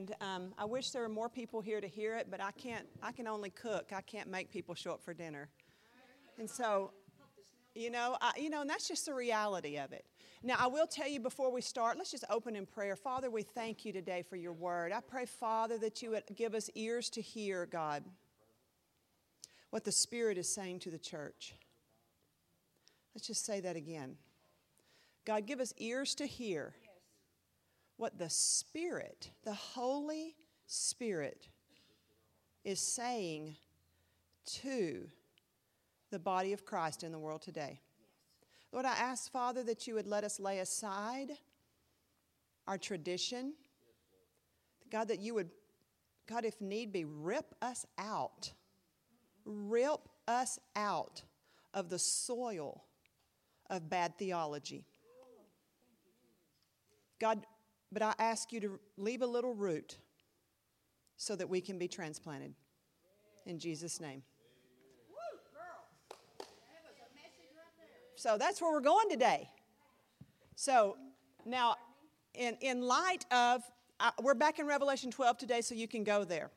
and um, I wish there were more people here to hear it, but I can't. I can only cook. I can't make people show up for dinner, and so, you know, I, you know, and that's just the reality of it. Now, I will tell you before we start. Let's just open in prayer. Father, we thank you today for your word. I pray, Father, that you would give us ears to hear, God, what the Spirit is saying to the church. Let's just say that again. God, give us ears to hear what the Spirit, the Holy Spirit, is saying to the body of Christ in the world today. Lord, I ask, Father, that you would let us lay aside our tradition. God, that you would, God, if need be, rip us out. Rip us out of the soil of bad theology. God, but I ask you to leave a little root so that we can be transplanted. In Jesus' name. So that's where we're going today. So now, in, in light of, we're back in Revelation 12 today, so you can go there.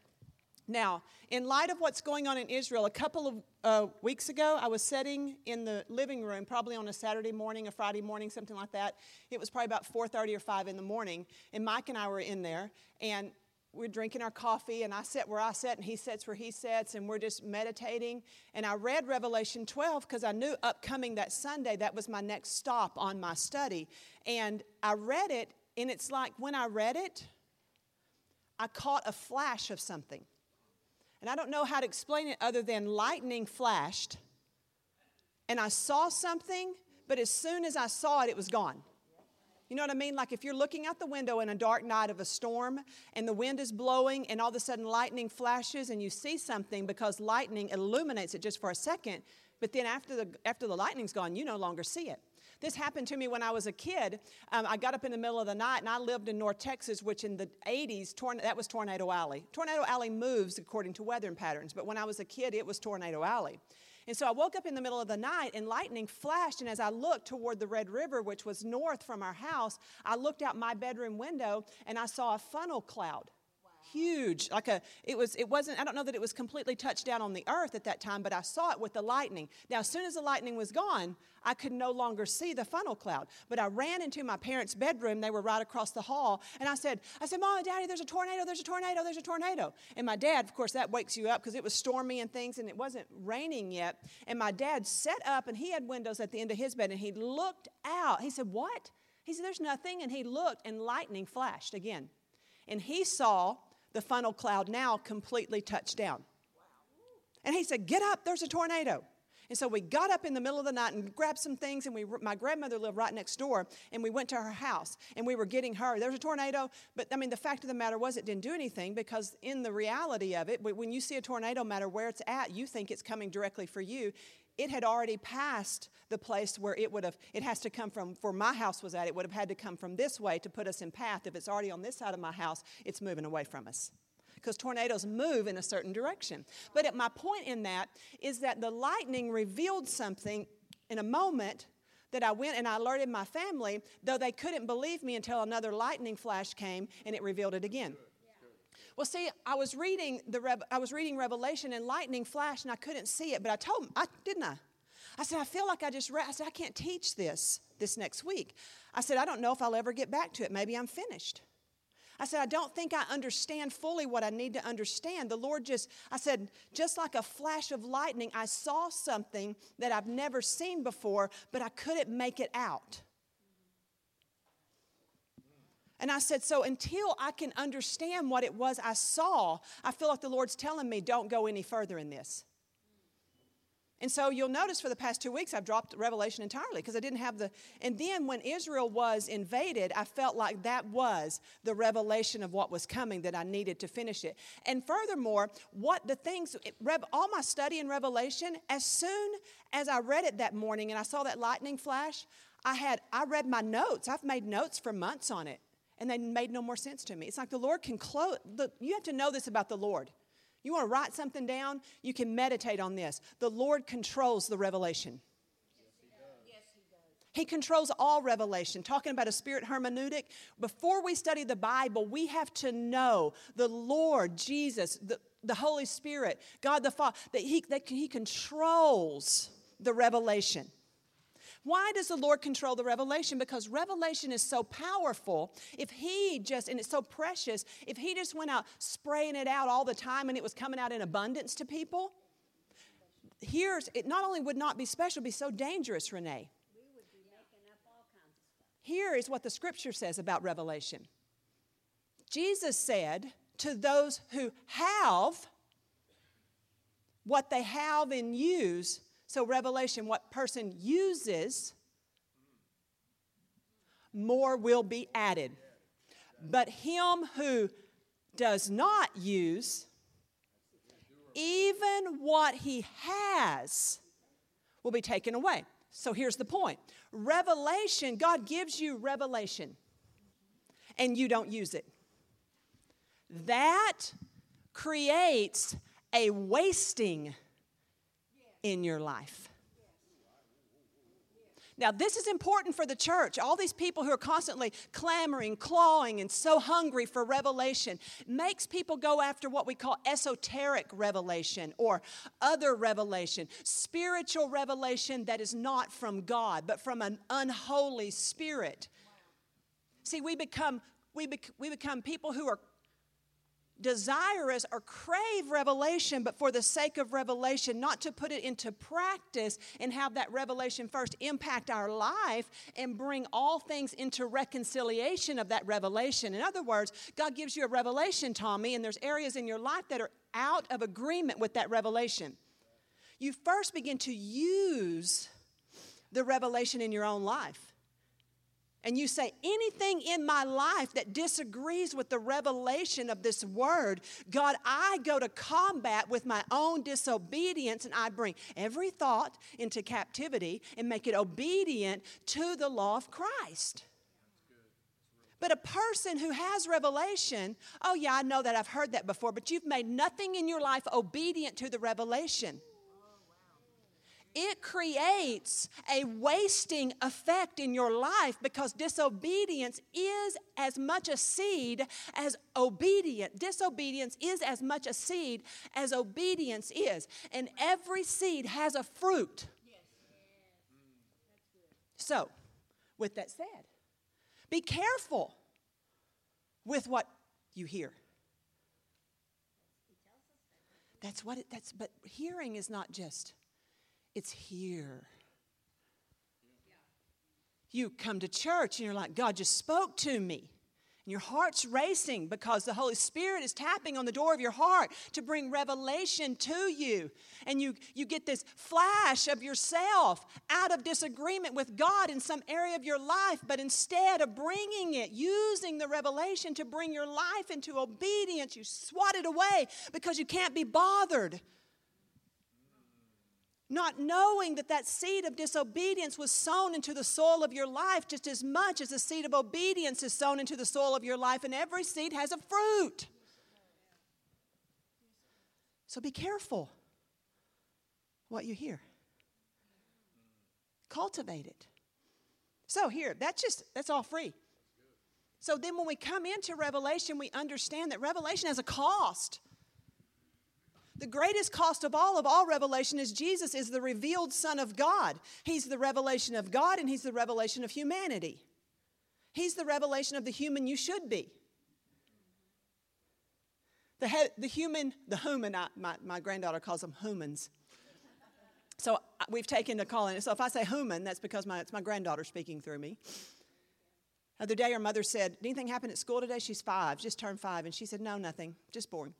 Now, in light of what's going on in Israel, a couple of uh, weeks ago, I was sitting in the living room, probably on a Saturday morning, a Friday morning, something like that. It was probably about 4:30 or 5 in the morning, and Mike and I were in there, and we're drinking our coffee, and I sit where I sit, and he sits where he sits, and we're just meditating. And I read Revelation 12 because I knew upcoming that Sunday that was my next stop on my study. And I read it, and it's like when I read it, I caught a flash of something. And I don't know how to explain it other than lightning flashed, and I saw something, but as soon as I saw it, it was gone. You know what I mean? Like if you're looking out the window in a dark night of a storm and the wind is blowing and all of a sudden lightning flashes and you see something because lightning illuminates it just for a second, but then after the, after the lightning's gone, you no longer see it. This happened to me when I was a kid. Um, I got up in the middle of the night and I lived in North Texas, which in the 80s, torn- that was Tornado Alley. Tornado Alley moves according to weather patterns, but when I was a kid, it was Tornado Alley. And so I woke up in the middle of the night and lightning flashed. And as I looked toward the Red River, which was north from our house, I looked out my bedroom window and I saw a funnel cloud huge like a it was it wasn't i don't know that it was completely touched down on the earth at that time but i saw it with the lightning. Now as soon as the lightning was gone i could no longer see the funnel cloud but i ran into my parents bedroom. They were right across the hall and i said i said mom and daddy there's a tornado there's a tornado there's a tornado. And my dad of course that wakes you up because it was stormy and things and it wasn't raining yet. And my dad set up and he had windows at the end of his bed and he looked out. He said what? He said there's nothing and he looked and lightning flashed again. And he saw the funnel cloud now completely touched down. And he said, Get up, there's a tornado. And so we got up in the middle of the night and grabbed some things, and we, my grandmother lived right next door, and we went to her house, and we were getting her. There was a tornado, but I mean, the fact of the matter was it didn't do anything because in the reality of it, when you see a tornado, no matter where it's at, you think it's coming directly for you it had already passed the place where it would have it has to come from where my house was at it would have had to come from this way to put us in path if it's already on this side of my house it's moving away from us because tornadoes move in a certain direction but at my point in that is that the lightning revealed something in a moment that I went and I alerted my family, though they couldn't believe me until another lightning flash came and it revealed it again. Well, see, I was reading the I was reading Revelation and lightning flashed and I couldn't see it, but I told him, I didn't I? I said, I feel like I just read. I said, I can't teach this this next week. I said, I don't know if I'll ever get back to it. Maybe I'm finished. I said, I don't think I understand fully what I need to understand. The Lord just, I said, just like a flash of lightning, I saw something that I've never seen before, but I couldn't make it out. And I said, So until I can understand what it was I saw, I feel like the Lord's telling me, don't go any further in this. And so you'll notice for the past two weeks, I've dropped Revelation entirely because I didn't have the. And then when Israel was invaded, I felt like that was the revelation of what was coming that I needed to finish it. And furthermore, what the things, all my study in Revelation, as soon as I read it that morning and I saw that lightning flash, I had, I read my notes. I've made notes for months on it and they made no more sense to me. It's like the Lord can close, you have to know this about the Lord. You want to write something down? You can meditate on this. The Lord controls the revelation. He controls all revelation. Talking about a spirit hermeneutic, before we study the Bible, we have to know the Lord, Jesus, the, the Holy Spirit, God the Father, that he, that he controls the revelation. Why does the Lord control the revelation? Because revelation is so powerful. If He just, and it's so precious, if He just went out spraying it out all the time and it was coming out in abundance to people, here's, it not only would not be special, be so dangerous, Renee. Here is what the scripture says about revelation. Jesus said to those who have what they have and use, so, revelation, what person uses, more will be added. But him who does not use, even what he has will be taken away. So here's the point revelation, God gives you revelation, and you don't use it. That creates a wasting in your life. Now, this is important for the church. All these people who are constantly clamoring, clawing, and so hungry for revelation makes people go after what we call esoteric revelation or other revelation, spiritual revelation that is not from God, but from an unholy spirit. See, we become, we, bec- we become people who are desirous or crave revelation, but for the sake of revelation, not to put it into practice and have that revelation first impact our life and bring all things into reconciliation of that revelation. In other words, God gives you a revelation, Tommy, and there's areas in your life that are out of agreement with that revelation. You first begin to use the revelation in your own life and you say anything in my life that disagrees with the revelation of this word, God, I go to combat with my own disobedience and I bring every thought into captivity and make it obedient to the law of Christ. But a person who has revelation, oh, yeah, I know that I've heard that before, but you've made nothing in your life obedient to the revelation it creates a wasting effect in your life because disobedience is as much a seed as obedience. Disobedience is as much a seed as obedience is. And every seed has a fruit. So, with that said, be careful with what you hear. That's what it, that's, but hearing is not just it's here. You come to church and you're like, God just spoke to me. And your heart's racing because the Holy Spirit is tapping on the door of your heart to bring revelation to you. And you, you get this flash of yourself out of disagreement with God in some area of your life, but instead of bringing it, using the revelation to bring your life into obedience, you swat it away because you can't be bothered not knowing that that seed of disobedience was sown into the soil of your life just as much as the seed of obedience is sown into the soil of your life, and every seed has a fruit. So be careful what you hear. Cultivate it. So here, that's just that's all free. So then when we come into revelation, we understand that revelation has a cost. The greatest cost of all of all revelation is Jesus is the revealed Son of God. He's the revelation of God and He's the revelation of humanity. He's the revelation of the human you should be. The, he, the human, the human, I, my, my granddaughter calls them humans. So we've taken to calling it. So if I say human, that's because my, it's my granddaughter speaking through me. The other day, her mother said, Did anything happen at school today? She's five, just turned five. And she said, No, nothing, just boring.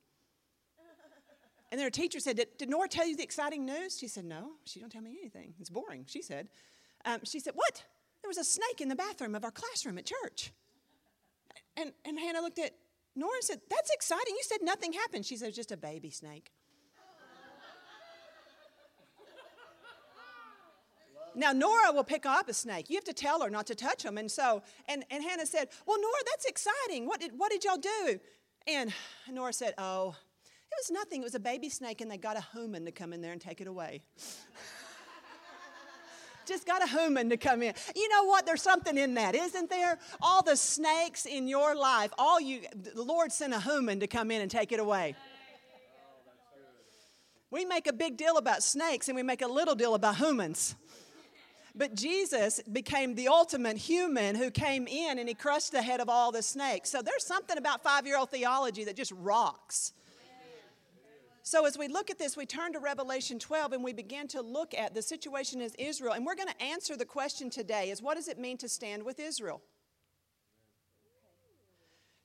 And then her teacher said, did, did Nora tell you the exciting news? She said, No, she don't tell me anything. It's boring, she said. Um, she said, What? There was a snake in the bathroom of our classroom at church. And, and Hannah looked at Nora and said, That's exciting. You said nothing happened. She said, It was just a baby snake. Now, Nora will pick up a snake. You have to tell her not to touch them. And so, and, and Hannah said, Well, Nora, that's exciting. What did, what did y'all do? And Nora said, Oh, it was nothing. It was a baby snake, and they got a human to come in there and take it away. Just got a human to come in. You know what? There's something in that, isn't there? All the snakes in your life, all you, the Lord sent a human to come in and take it away. We make a big deal about snakes and we make a little deal about humans. But Jesus became the ultimate human who came in and he crushed the head of all the snakes. So there's something about five year old theology that just rocks. So, as we look at this, we turn to Revelation 12 and we begin to look at the situation as Israel. And we're going to answer the question today is what does it mean to stand with Israel?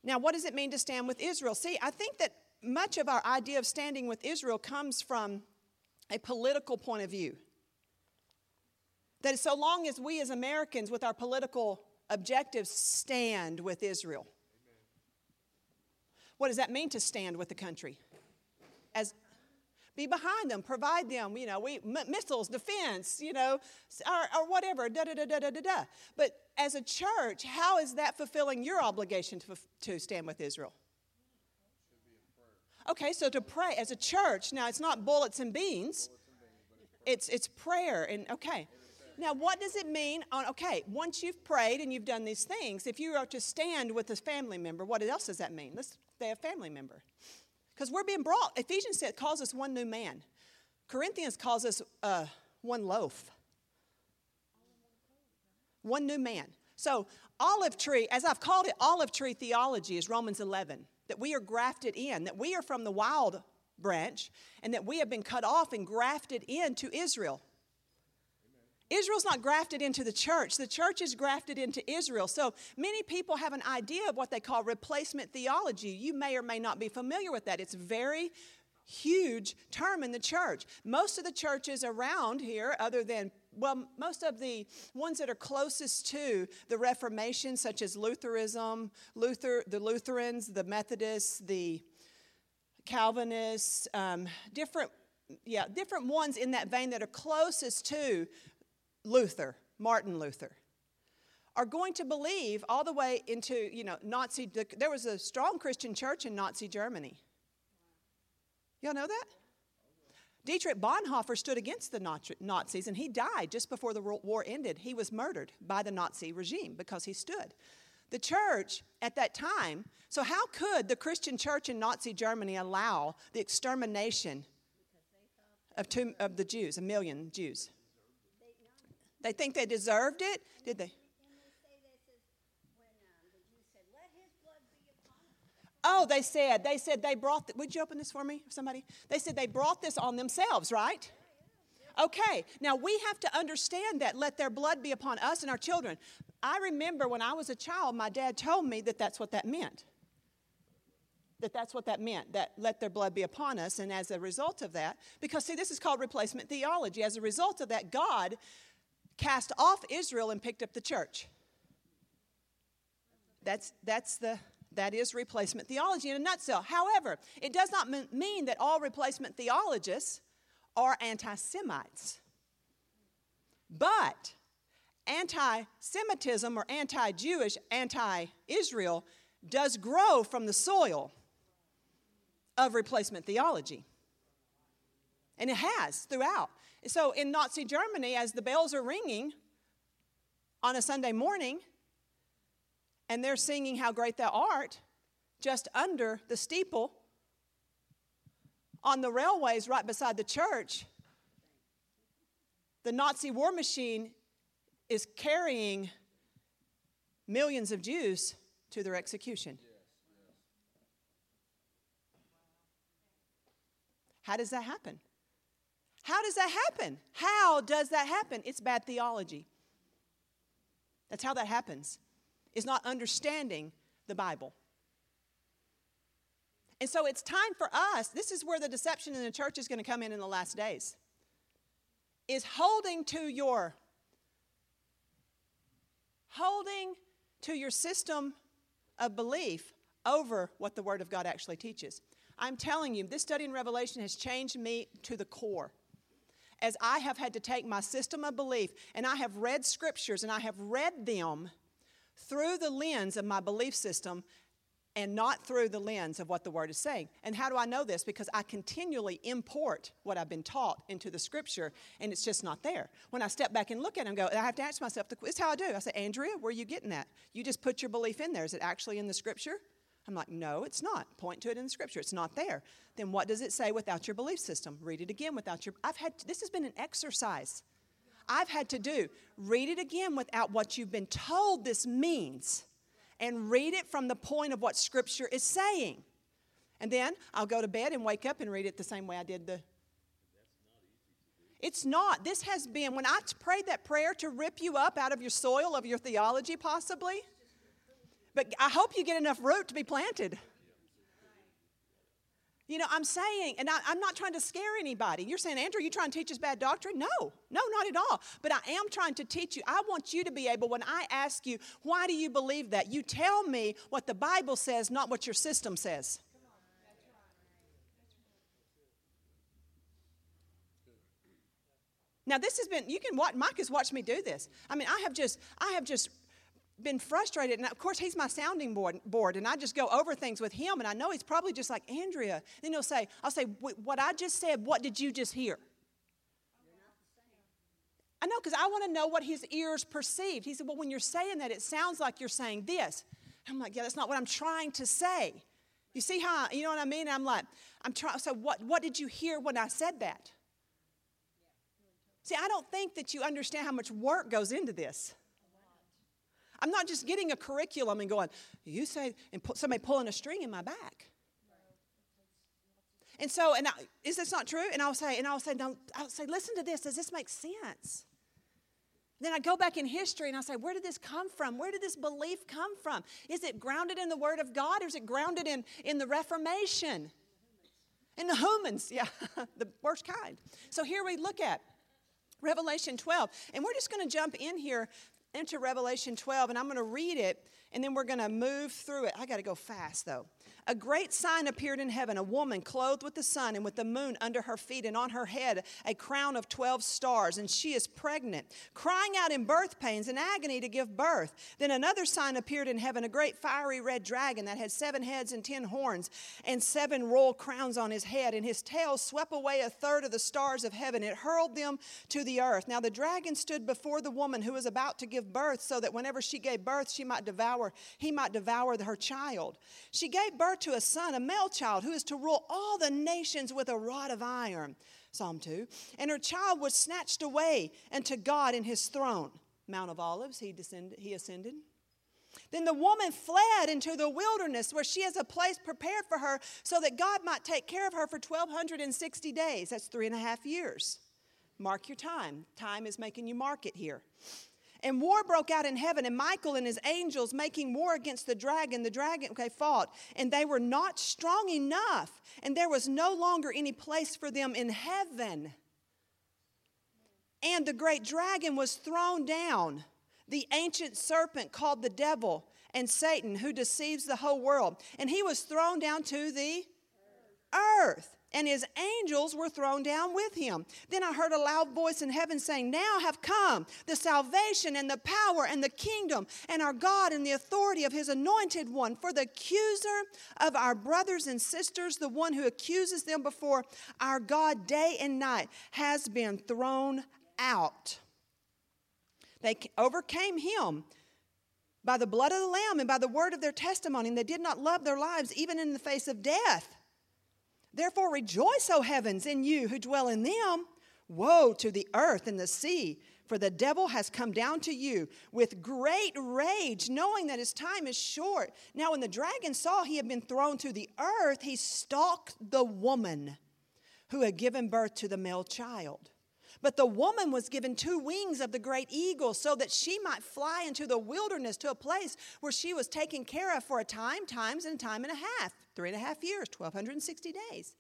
Now, what does it mean to stand with Israel? See, I think that much of our idea of standing with Israel comes from a political point of view. That so long as we as Americans, with our political objectives, stand with Israel. What does that mean to stand with the country? As be behind them, provide them, you know, we, missiles, defense, you know, or, or whatever, da da da da da da da. But as a church, how is that fulfilling your obligation to, to stand with Israel? Okay, so to pray as a church, now it's not bullets and beans, it's, it's prayer. And okay, now what does it mean? On, okay, once you've prayed and you've done these things, if you are to stand with a family member, what else does that mean? Let's say a family member. Because we're being brought. Ephesians said, calls us one new man. Corinthians calls us uh, one loaf. One new man. So, olive tree, as I've called it, olive tree theology is Romans 11. That we are grafted in, that we are from the wild branch, and that we have been cut off and grafted into Israel. Israel's not grafted into the church. The church is grafted into Israel. So many people have an idea of what they call replacement theology. You may or may not be familiar with that. It's a very huge term in the church. Most of the churches around here, other than well, most of the ones that are closest to the Reformation, such as Lutheranism, Luther, the Lutherans, the Methodists, the Calvinists, um, different, yeah, different ones in that vein that are closest to Luther, Martin Luther, are going to believe all the way into, you know, Nazi. There was a strong Christian church in Nazi Germany. Y'all know that? Dietrich Bonhoeffer stood against the Nazis and he died just before the war ended. He was murdered by the Nazi regime because he stood. The church at that time, so how could the Christian church in Nazi Germany allow the extermination of, two, of the Jews, a million Jews? They think they deserved it? Did they? Oh, they said, they said they brought, the, would you open this for me, somebody? They said they brought this on themselves, right? Okay, now we have to understand that. Let their blood be upon us and our children. I remember when I was a child, my dad told me that that's what that meant. That that's what that meant, that let their blood be upon us. And as a result of that, because see, this is called replacement theology. As a result of that, God cast off Israel and picked up the church. That's, that's the, that is replacement theology in a nutshell. However, it does not mean that all replacement theologists are anti Semites. But anti Semitism or anti Jewish, anti Israel does grow from the soil of replacement theology. And it has throughout. So in Nazi Germany, as the bells are ringing on a Sunday morning, and they're singing How Great Thou Art, just under the steeple on the railways right beside the church, the Nazi war machine is carrying millions of Jews to their execution. How does that happen? How does that happen? How does that happen? It's bad theology. That's how that happens. It's not understanding the Bible. And so it's time for us, this is where the deception in the church is going to come in in the last days. Is holding to your holding to your system of belief over what the word of God actually teaches. I'm telling you, this study in Revelation has changed me to the core as I have had to take my system of belief and I have read scriptures and I have read them through the lens of my belief system and not through the lens of what the Word is saying. And how do I know this? Because I continually import what I've been taught into the Scripture, and it's just not there. When I step back and look at it and go, I have to ask myself, this is how I do. I say, Andrea, where are you getting that? You just put your belief in there. Is it actually in the Scripture? I'm like, no, it's not. Point to it in the scripture. It's not there. Then what does it say without your belief system? Read it again without your. I've had, this has been an exercise. I've had to do. Read it again without what you've been told this means and read it from the point of what scripture is saying. And then I'll go to bed and wake up and read it the same way I did the. It's not. This has been, when I prayed that prayer to rip you up out of your soil of your theology, possibly, but I hope you get enough root to be planted. You know, I'm saying, and I, am not trying to scare anybody. You're saying, Andrea, you trying to teach us bad doctrine? No, no, not at all. But I am trying to teach you. I want you to be able, when I ask you, why do you believe that? You tell me what the Bible says, not what your system says. Now this has been you can watch Mike has watched me do this. I mean, I have just I have just been frustrated. And of course, he's my sounding board, board, and I just go over things with him. And I know he's probably just like, Andrea. Then he'll say, I'll say, What I just said, what did you just hear? I know, because I want to know what his ears perceived. He said, Well, when you're saying that, it sounds like you're saying this. I'm like, Yeah, that's not what I'm trying to say. You see how, you know what I mean? I'm like, I'm trying, so what, what did you hear when I said that? See, I don't think that you understand how much work goes into this. I'm not just getting a curriculum and going, you say, and somebody pulling a string in my back. And so, and I, is this not true? And I'll say, and I'll say, no, I'll say, listen to this. Does this make sense? Then I go back in history and I say, where did this come from? Where did this belief come from? Is it grounded in the Word of God or is it grounded in, in the Reformation? In the humans, yeah, the worst kind. So here we look at Revelation 12. And we're just going to jump in here into Revelation 12, and I'm going to read it, and then we're going to move through it. I got to go fast, though. A great sign appeared in heaven a woman clothed with the sun and with the moon under her feet, and on her head a crown of 12 stars. And she is pregnant, crying out in birth pains and agony to give birth. Then another sign appeared in heaven a great fiery red dragon that had seven heads and ten horns, and seven royal crowns on his head. And his tail swept away a third of the stars of heaven. It hurled them to the earth. Now the dragon stood before the woman who was about to give birth, so that whenever she gave birth, she might devour, he might devour her child. She gave birth to a son, a male child, who is to rule all the nations with a rod of iron. Psalm 2. And her child was snatched away unto God in his throne. Mount of Olives, he, descended, he ascended. Then the woman fled into the wilderness where she has a place prepared for her so that God might take care of her for 1,260 days. That's three and a half years. Mark your time. Time is making you mark it here. And war broke out in heaven, and Michael and his angels making war against the dragon. The dragon, okay, fought, and they were not strong enough, and there was no longer any place for them in heaven. And the great dragon was thrown down, the ancient serpent called the devil and Satan, who deceives the whole world. And he was thrown down to the earth and his angels were thrown down with him. Then I heard a loud voice in heaven saying, Now have come the salvation and the power and the kingdom and our God and the authority of his anointed one. For the accuser of our brothers and sisters, the one who accuses them before our God day and night, has been thrown out. They overcame him by the blood of the Lamb and by the word of their testimony, and they did not love their lives even in the face of death. Therefore rejoice, O heavens, in you who dwell in them. Woe to the earth and the sea, for the devil has come down to you with great rage, knowing that his time is short. Now, when the dragon saw he had been thrown to the earth, he stalked the woman who had given birth to the male child. But the woman was given two wings of the great eagle so that she might fly into the wilderness to a place where she was taken care of for a time, times, and a time and a half three and a half years, 1,260 days.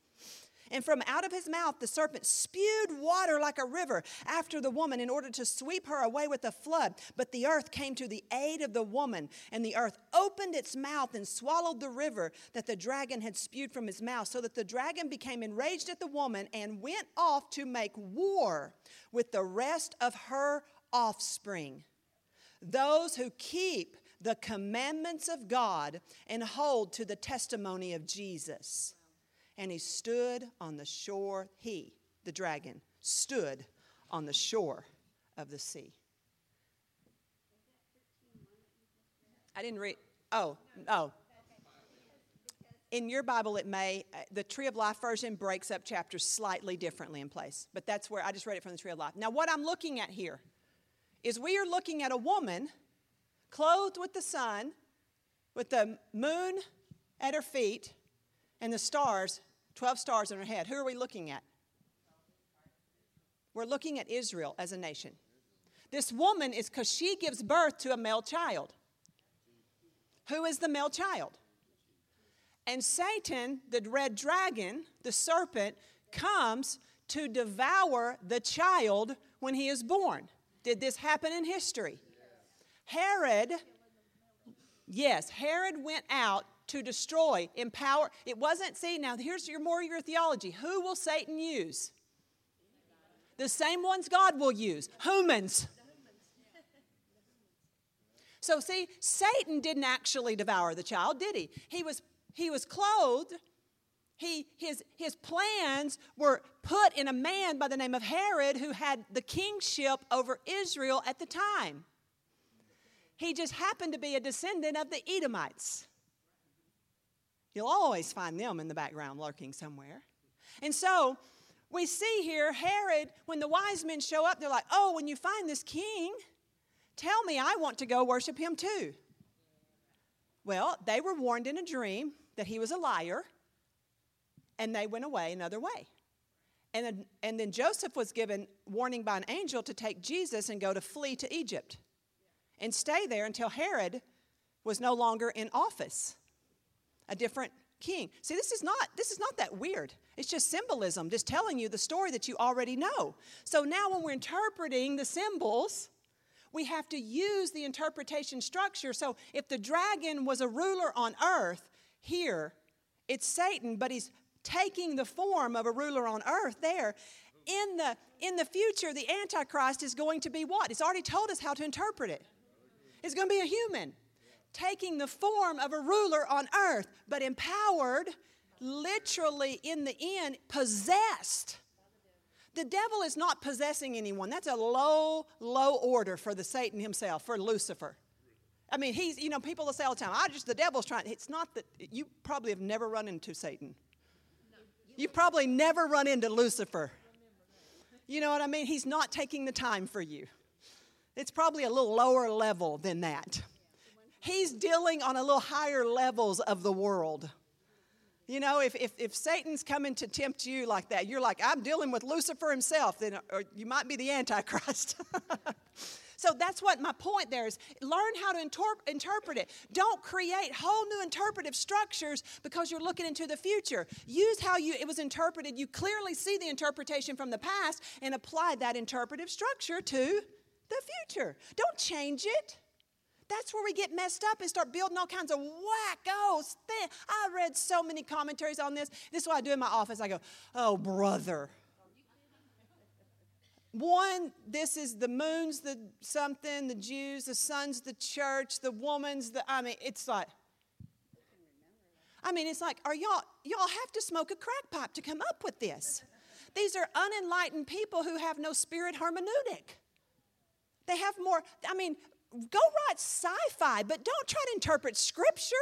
And from out of his mouth the serpent spewed water like a river after the woman in order to sweep her away with a flood. But the earth came to the aid of the woman, and the earth opened its mouth and swallowed the river that the dragon had spewed from his mouth, so that the dragon became enraged at the woman and went off to make war with the rest of her offspring. Those who keep the commandments of God and hold to the testimony of Jesus. And he stood on the shore, he, the dragon, stood on the shore of the sea. I didn't read. Oh, oh. In your Bible, it may, uh, the Tree of Life version breaks up chapters slightly differently in place, but that's where I just read it from the Tree of Life. Now, what I'm looking at here is we are looking at a woman clothed with the sun, with the moon at her feet, and the stars, 12 stars on her head. Who are we looking at? We're looking at Israel as a nation. This woman is because she gives birth to a male child. Who is the male child? And Satan, the red dragon, the serpent, comes to devour the child when he is born. Did this happen in history? Herod, yes, Herod went out to destroy, empower. It wasn't, see, now here's your more your theology. Who will Satan use? The same ones God will use humans. So, see, Satan didn't actually devour the child, did he? He was, he was clothed. He, his, his plans were put in a man by the name of Herod who had the kingship over Israel at the time. He just happened to be a descendant of the Edomites. You'll always find them in the background lurking somewhere. And so we see here Herod, when the wise men show up, they're like, oh, when you find this king, Tell me, I want to go worship him too. Well, they were warned in a dream that he was a liar, and they went away another way. And then, and then Joseph was given warning by an angel to take Jesus and go to flee to Egypt and stay there until Herod was no longer in office, a different king. See, this is not this is not that weird. It's just symbolism, just telling you the story that you already know. So now when we're interpreting the symbols, we have to use the interpretation structure. So if the dragon was a ruler on earth, here it's Satan, but he's taking the form of a ruler on earth there. In the, in the future, the Antichrist is going to be what? It's already told us how to interpret it. It's going to be a human taking the form of a ruler on earth, but empowered, literally in the end, possessed the devil is not possessing anyone. That's a low, low order for the Satan himself, for Lucifer. I mean, he's, you know, people will say all the time, I just, the devil's trying. It's not that, you probably have never run into Satan. You probably never run into Lucifer. You know what I mean? He's not taking the time for you. It's probably a little lower level than that. He's dealing on a little higher levels of the world. You know, if, if, if Satan's coming to tempt you like that, you're like, I'm dealing with Lucifer himself, then uh, or you might be the Antichrist. so that's what my point there is. Learn how to inter- interpret it. Don't create whole new interpretive structures because you're looking into the future. Use how you it was interpreted. You clearly see the interpretation from the past and apply that interpretive structure to the future. Don't change it. That's where we get messed up and start building all kinds of wackos. I read so many commentaries on this. This is what I do in my office. I go, oh, brother. One, this is the moon's the something, the Jews, the sun's the church, the woman's the, I mean, it's like, I mean, it's like, are y'all, y'all have to smoke a crack pipe to come up with this. These are unenlightened people who have no spirit hermeneutic. They have more, I mean, go write sci fi, but don't try to interpret scripture.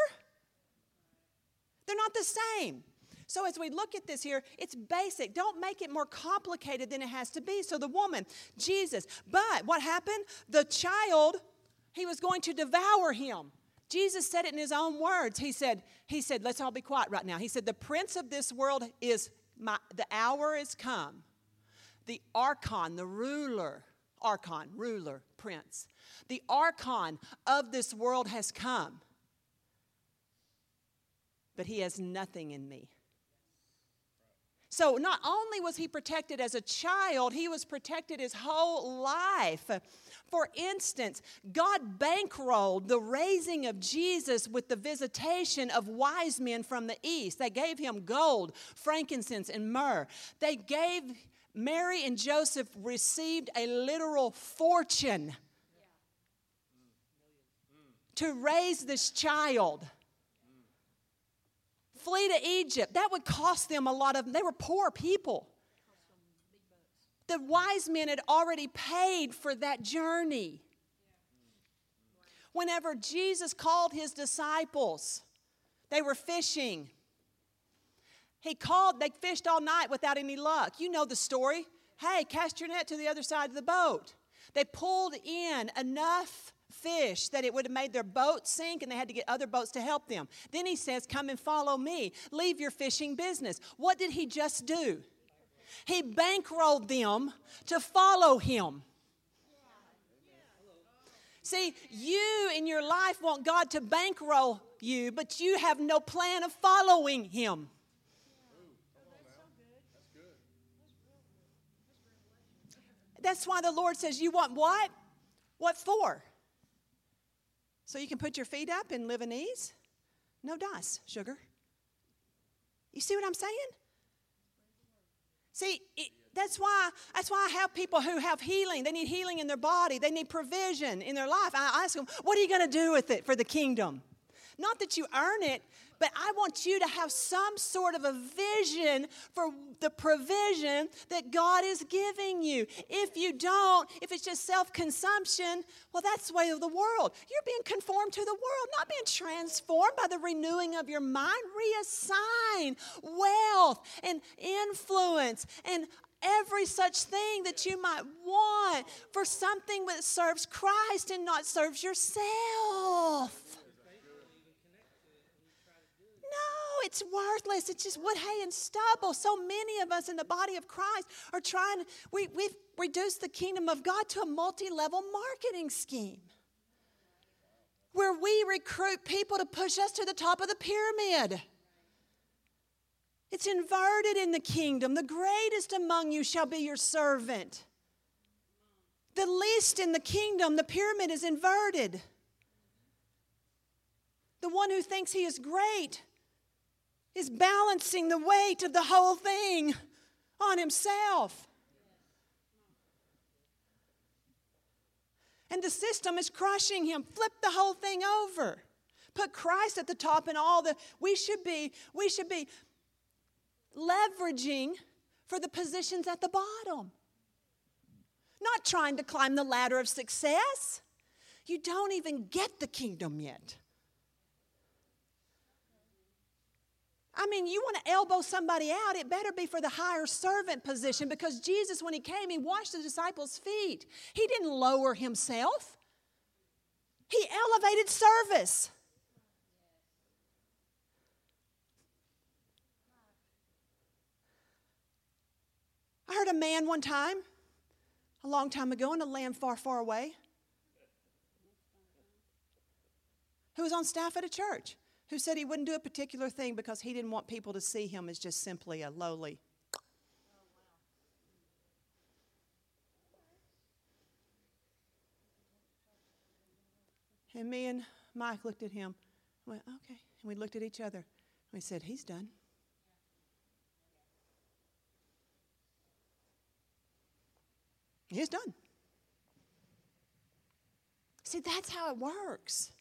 They're not the same. So, as we look at this here, it's basic. Don't make it more complicated than it has to be. So, the woman, Jesus, but what happened? The child, he was going to devour him. Jesus said it in his own words. He said, he said, let's all be quiet right now. He said, the prince of this world is my, the hour is come. The archon, the ruler, archon, ruler, prince, the archon of this world has come, but he has nothing in me. So, not only was he protected as a child, he was protected his whole life. For instance, God bankrolled the raising of Jesus with the visitation of wise men from the east. They gave him gold, frankincense, and myrrh. They gave, Mary and Joseph received a literal fortune to raise this child. Flee to Egypt. That would cost them a lot of, they were poor people. The wise men had already paid for that journey. Whenever Jesus called his disciples, they were fishing. He called, they fished all night without any luck. You know the story. Hey, cast your net to the other side of the boat. They pulled in enough fish that it would have made their boat sink and they had to get other boats to help them. Then he says, Come and follow me. Leave your fishing business. What did he just do? He bankrolled them to follow him. See, you in your life want God to bankroll you, but you have no plan of following him. That's why the Lord says, You want what? What for? So you can put your feet up and live in ease? No dice, sugar. You see what I'm saying? See, it, that's why that's why I have people who have healing. They need healing in their body. They need provision in their life. I ask them, "What are you going to do with it for the kingdom?" Not that you earn it, but I want you to have some sort of a vision for the provision that God is giving you. If you don't, if it's just self consumption, well, that's the way of the world. You're being conformed to the world, not being transformed by the renewing of your mind. Reassign wealth and influence and every such thing that you might want for something that serves Christ and not serves yourself. It's worthless. It's just wood, hay, and stubble. So many of us in the body of Christ are trying, we, we've reduced the kingdom of God to a multi level marketing scheme where we recruit people to push us to the top of the pyramid. It's inverted in the kingdom. The greatest among you shall be your servant. The least in the kingdom, the pyramid is inverted. The one who thinks he is great is balancing the weight of the whole thing on himself. And the system is crushing him. Flip the whole thing over. Put Christ at the top and all the we should be we should be leveraging for the positions at the bottom. Not trying to climb the ladder of success. You don't even get the kingdom yet. I mean, you want to elbow somebody out, it better be for the higher servant position because Jesus, when he came, he washed the disciples' feet. He didn't lower himself, he elevated service. I heard a man one time, a long time ago, in a land far, far away, who was on staff at a church who said he wouldn't do a particular thing because he didn't want people to see him as just simply a lowly. And me and Mike looked at him went, okay. And we looked at each other. We said, he's done. He's done. See, that's how it works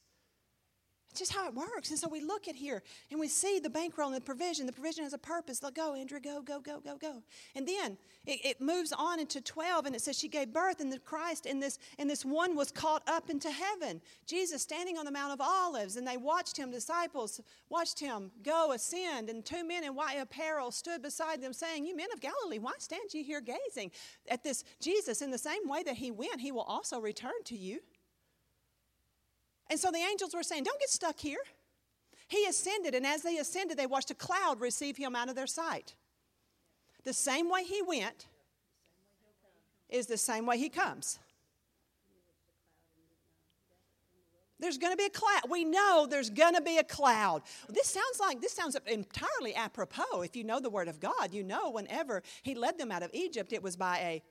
just how it works. And so we look at here and we see the bankroll and the provision. The provision has a purpose. Let go, Andrea, go, go, go, go, go. And then it, it, moves on into 12 and it says she gave birth and the Christ and this and this one was caught up into heaven. Jesus standing on the Mount of Olives and they watched him, disciples watched him go ascend and two men in white apparel stood beside them saying, You men of Galilee, why stand you here gazing at this Jesus in the same way that he went, he will also return to you. And so the angels were saying, Don't get stuck here. He ascended, and as they ascended, they watched a cloud receive him out of their sight. The same way he went is the same way he comes. There's going to be a cloud. We know there's going to be a cloud. This sounds like this sounds entirely apropos. If you know the word of God, you know whenever he led them out of Egypt, it was by a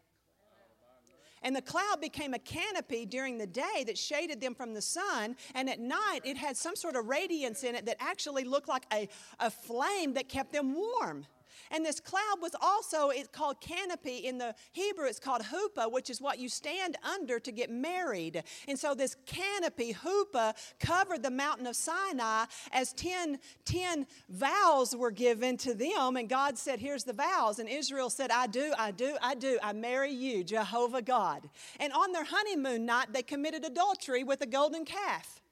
and the cloud became a canopy during the day that shaded them from the sun. And at night, it had some sort of radiance in it that actually looked like a, a flame that kept them warm. And this cloud was also it's called canopy. In the Hebrew, it's called huppah, which is what you stand under to get married. And so this canopy, huppah, covered the mountain of Sinai as 10, 10 vows were given to them. And God said, Here's the vows. And Israel said, I do, I do, I do. I marry you, Jehovah God. And on their honeymoon night, they committed adultery with a golden calf.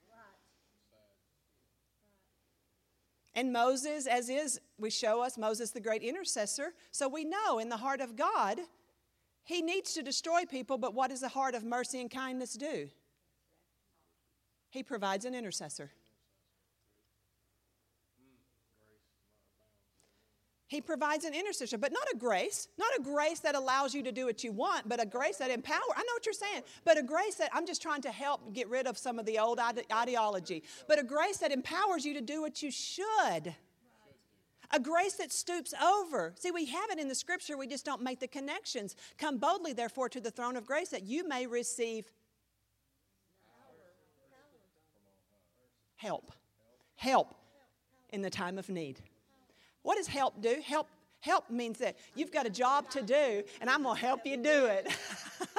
And Moses, as is, we show us Moses, the great intercessor. So we know in the heart of God, he needs to destroy people, but what does the heart of mercy and kindness do? He provides an intercessor. He provides an intercession, but not a grace, not a grace that allows you to do what you want, but a grace that empowers. I know what you're saying, but a grace that I'm just trying to help get rid of some of the old ide- ideology, but a grace that empowers you to do what you should. A grace that stoops over. See, we have it in the scripture, we just don't make the connections. Come boldly, therefore, to the throne of grace that you may receive help. Help in the time of need. What does help do? Help help means that you've got a job to do and I'm going to help you do it.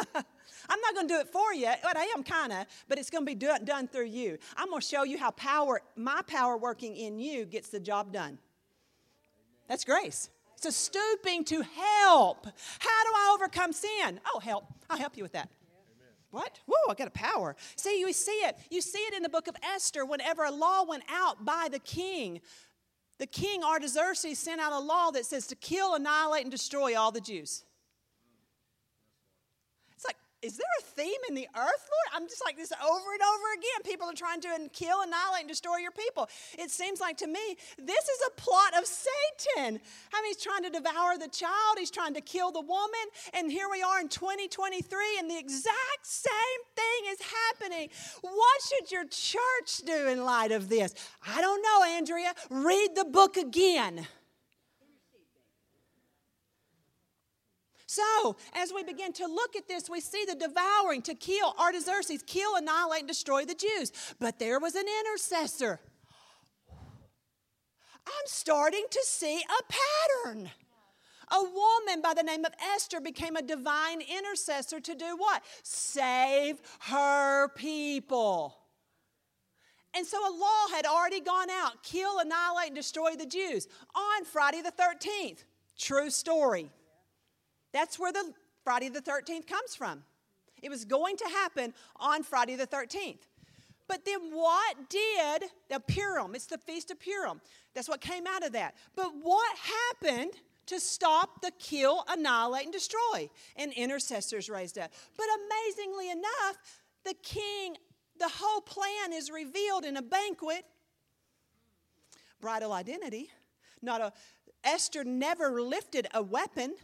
I'm not going to do it for you, but I am kind of, but it's going to be do, done through you. I'm going to show you how power, my power working in you gets the job done. That's grace. It's a stooping to help. How do I overcome sin? Oh, help. I'll help you with that. What? Whoa, I got a power. See, you see it. You see it in the book of Esther whenever a law went out by the king the king Artaxerxes sent out a law that says to kill, annihilate, and destroy all the Jews. It's like, is there a theme in the earth, Lord? I'm just like this over and over again. People are trying to kill, annihilate, and destroy your people. It seems like to me this is a plot of Satan. I mean, he's trying to devour the child, he's trying to kill the woman, and here we are in 2023, and the exact same thing is happening. What should your church do in light of this? I don't know, Andrea. Read the book again. So, as we begin to look at this, we see the devouring to kill Artaxerxes, kill, annihilate, and destroy the Jews. But there was an intercessor. I'm starting to see a pattern. A woman by the name of Esther became a divine intercessor to do what? Save her people. And so a law had already gone out kill, annihilate, and destroy the Jews on Friday the 13th. True story. That's where the Friday the 13th comes from. It was going to happen on Friday the 13th. But then what did the Purim? It's the Feast of Purim. That's what came out of that. But what happened to stop the kill, annihilate, and destroy? And intercessors raised up. But amazingly enough, the king, the whole plan is revealed in a banquet. Bridal identity. Not a Esther never lifted a weapon.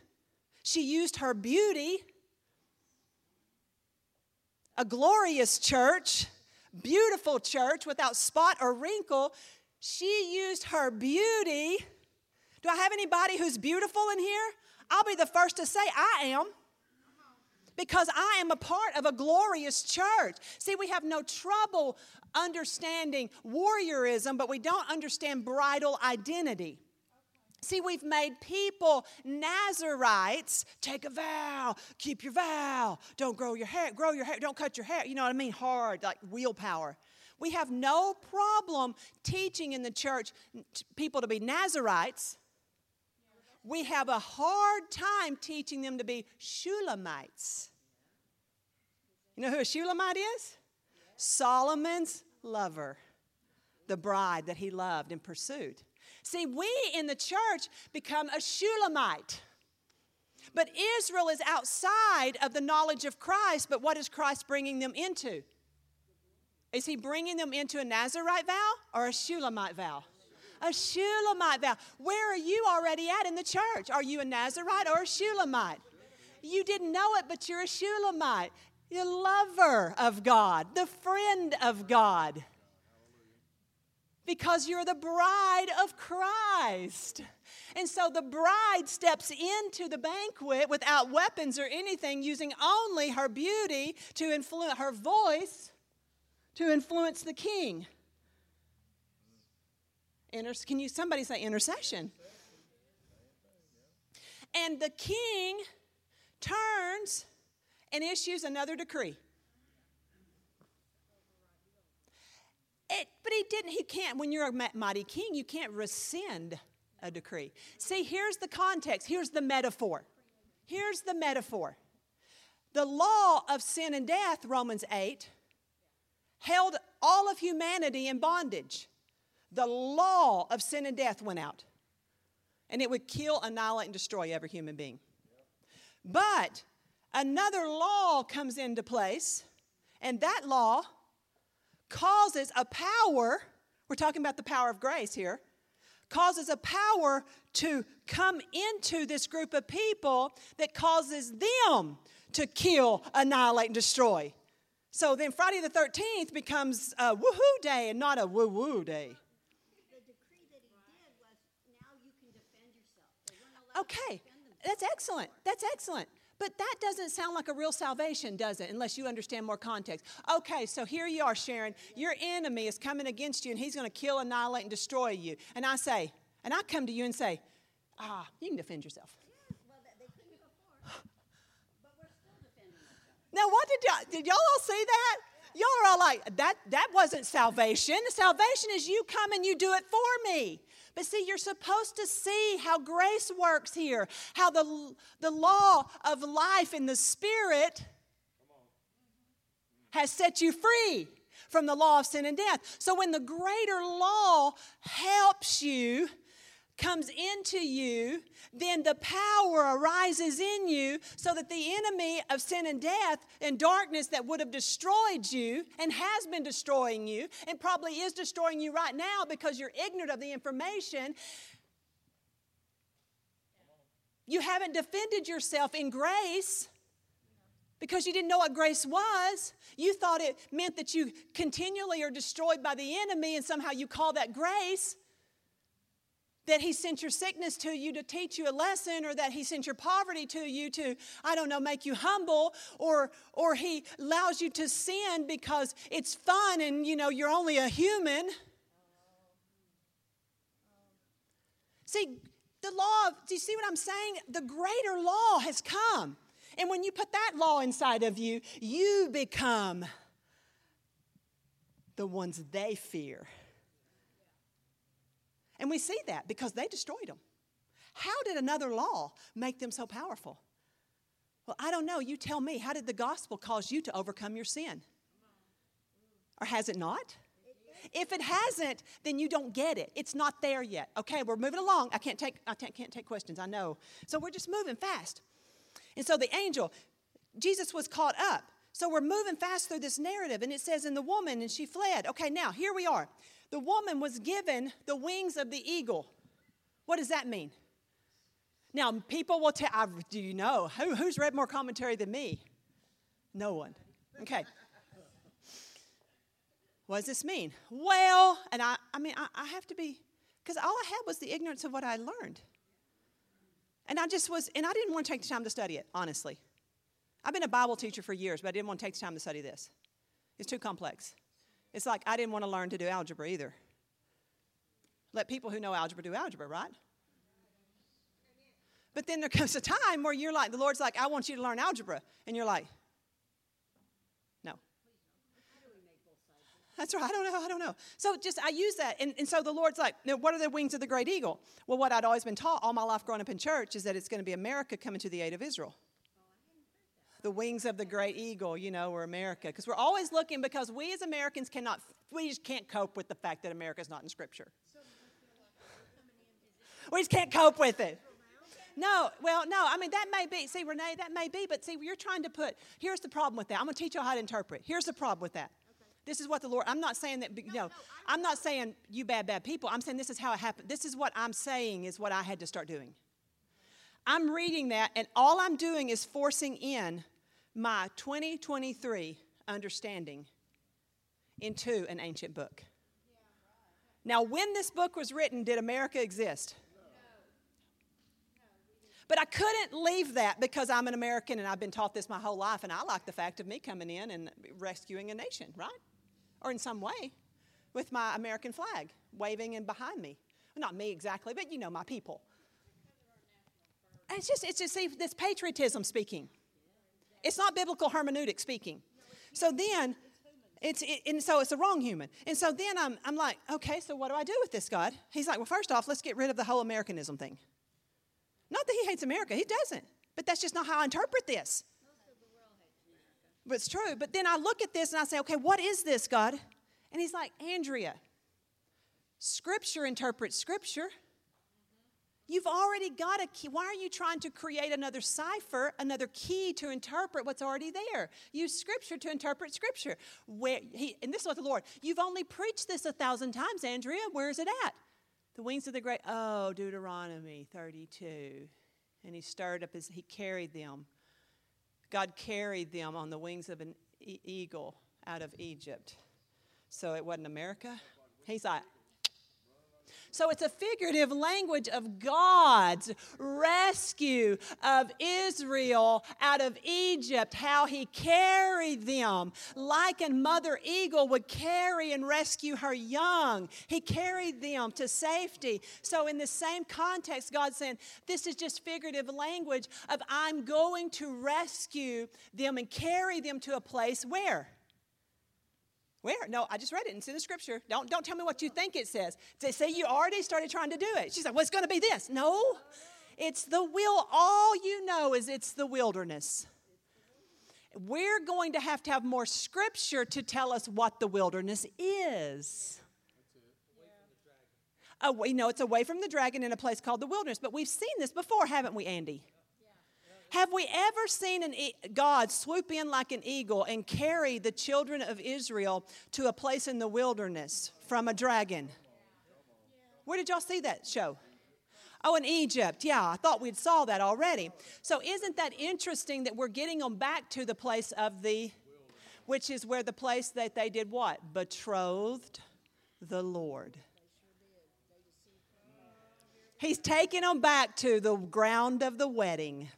She used her beauty, a glorious church, beautiful church without spot or wrinkle. She used her beauty. Do I have anybody who's beautiful in here? I'll be the first to say I am because I am a part of a glorious church. See, we have no trouble understanding warriorism, but we don't understand bridal identity. See, we've made people Nazarites. Take a vow, keep your vow. Don't grow your hair, grow your hair, don't cut your hair. You know what I mean? Hard, like willpower. We have no problem teaching in the church people to be Nazarites. We have a hard time teaching them to be Shulamites. You know who a Shulamite is? Solomon's lover, the bride that he loved and pursued. See, we in the church become a Shulamite. But Israel is outside of the knowledge of Christ, but what is Christ bringing them into? Is he bringing them into a Nazarite vow or a Shulamite vow? A Shulamite vow. Where are you already at in the church? Are you a Nazarite or a Shulamite? You didn't know it, but you're a Shulamite. You're lover of God, the friend of God because you're the bride of Christ. And so the bride steps into the banquet without weapons or anything, using only her beauty to influence her voice to influence the king. Inter- can you somebody say intercession? And the king turns and issues another decree. It, but he didn't, he can't, when you're a mighty king, you can't rescind a decree. See, here's the context, here's the metaphor. Here's the metaphor. The law of sin and death, Romans 8, held all of humanity in bondage. The law of sin and death went out, and it would kill, annihilate, and destroy every human being. But another law comes into place, and that law causes a power, we're talking about the power of grace here, causes a power to come into this group of people that causes them to kill, annihilate, and destroy. So then Friday the 13th becomes a woohoo day and not a woo woo day. Okay, that's excellent. That's excellent. But that doesn't sound like a real salvation, does it? Unless you understand more context. Okay, so here you are, Sharon. Your enemy is coming against you and he's going to kill, annihilate, and destroy you. And I say, and I come to you and say, ah, you can defend yourself. Now, what did y'all, did y'all all see that? Y'all are all like, that, that wasn't salvation. Salvation is you come and you do it for me. But see, you're supposed to see how grace works here, how the, the law of life in the Spirit has set you free from the law of sin and death. So when the greater law helps you, comes into you, then the power arises in you so that the enemy of sin and death and darkness that would have destroyed you and has been destroying you and probably is destroying you right now because you're ignorant of the information. You haven't defended yourself in grace because you didn't know what grace was. You thought it meant that you continually are destroyed by the enemy and somehow you call that grace that he sent your sickness to you to teach you a lesson or that he sent your poverty to you to i don't know make you humble or or he allows you to sin because it's fun and you know you're only a human. See the law do you see what i'm saying? The greater law has come. And when you put that law inside of you you become the ones they fear and we see that because they destroyed them. How did another law make them so powerful? Well, I don't know. You tell me. How did the gospel cause you to overcome your sin? Or has it not? If it hasn't, then you don't get it. It's not there yet. Okay, we're moving along. I can't take I can't take questions. I know. So we're just moving fast. And so the angel, Jesus was caught up. So we're moving fast through this narrative, and it says, "In the woman, and she fled." Okay, now here we are. The woman was given the wings of the eagle. What does that mean? Now, people will tell, do you know? Who, who's read more commentary than me? No one. Okay. What does this mean? Well, and I, I mean, I, I have to be, because all I had was the ignorance of what I learned. And I just was, and I didn't want to take the time to study it, honestly. I've been a Bible teacher for years, but I didn't want to take the time to study this. It's too complex. It's like I didn't want to learn to do algebra either. Let people who know algebra do algebra, right? But then there comes a time where you're like, the Lord's like, I want you to learn algebra. And you're like, no. That's right. I don't know. I don't know. So just, I use that. And, and so the Lord's like, what are the wings of the great eagle? Well, what I'd always been taught all my life growing up in church is that it's going to be America coming to the aid of Israel the wings of the great eagle, you know, or America. Because we're always looking because we as Americans cannot, we just can't cope with the fact that America is not in Scripture. We just can't cope with it. No, well, no, I mean, that may be, see, Renee, that may be, but see, you're trying to put, here's the problem with that. I'm going to teach you how to interpret. Here's the problem with that. This is what the Lord, I'm not saying that, you know, I'm not saying you bad, bad people. I'm saying this is how it happened. This is what I'm saying is what I had to start doing. I'm reading that, and all I'm doing is forcing in my 2023 understanding into an ancient book. Now, when this book was written, did America exist? But I couldn't leave that because I'm an American and I've been taught this my whole life, and I like the fact of me coming in and rescuing a nation, right? Or in some way, with my American flag waving in behind me. Well, not me exactly, but you know, my people. It's just, it's just, see, this patriotism speaking. It's not biblical hermeneutic speaking. So then, it's, it, and so it's a wrong human. And so then I'm, I'm like, okay, so what do I do with this, God? He's like, well, first off, let's get rid of the whole Americanism thing. Not that he hates America, he doesn't. But that's just not how I interpret this. But it's true. But then I look at this and I say, okay, what is this, God? And he's like, Andrea, Scripture interprets Scripture. You've already got a key. Why are you trying to create another cipher, another key to interpret what's already there? Use Scripture to interpret Scripture. Where he, and this is what the Lord, you've only preached this a thousand times, Andrea. Where is it at? The wings of the great, oh, Deuteronomy 32. And he stirred up his, he carried them. God carried them on the wings of an e- eagle out of Egypt. So it wasn't America. He's like, so it's a figurative language of God's rescue of Israel out of Egypt, how he carried them like a mother eagle would carry and rescue her young. He carried them to safety. So, in the same context, God's saying, This is just figurative language of I'm going to rescue them and carry them to a place where? Where? No, I just read it. It's in the scripture. Don't, don't tell me what you think it says. They say you already started trying to do it. She's like, well, it's going to be this. No, it's the will. All you know is it's the wilderness. We're going to have to have more scripture to tell us what the wilderness is. Away, know, it's away from the dragon in a place called the wilderness. But we've seen this before, haven't we, Andy? Have we ever seen an e- God swoop in like an eagle and carry the children of Israel to a place in the wilderness from a dragon? Where did y'all see that show? Oh, in Egypt. Yeah, I thought we'd saw that already. So isn't that interesting that we're getting them back to the place of the which is where the place that they did what? Betrothed the Lord. He's taking them back to the ground of the wedding.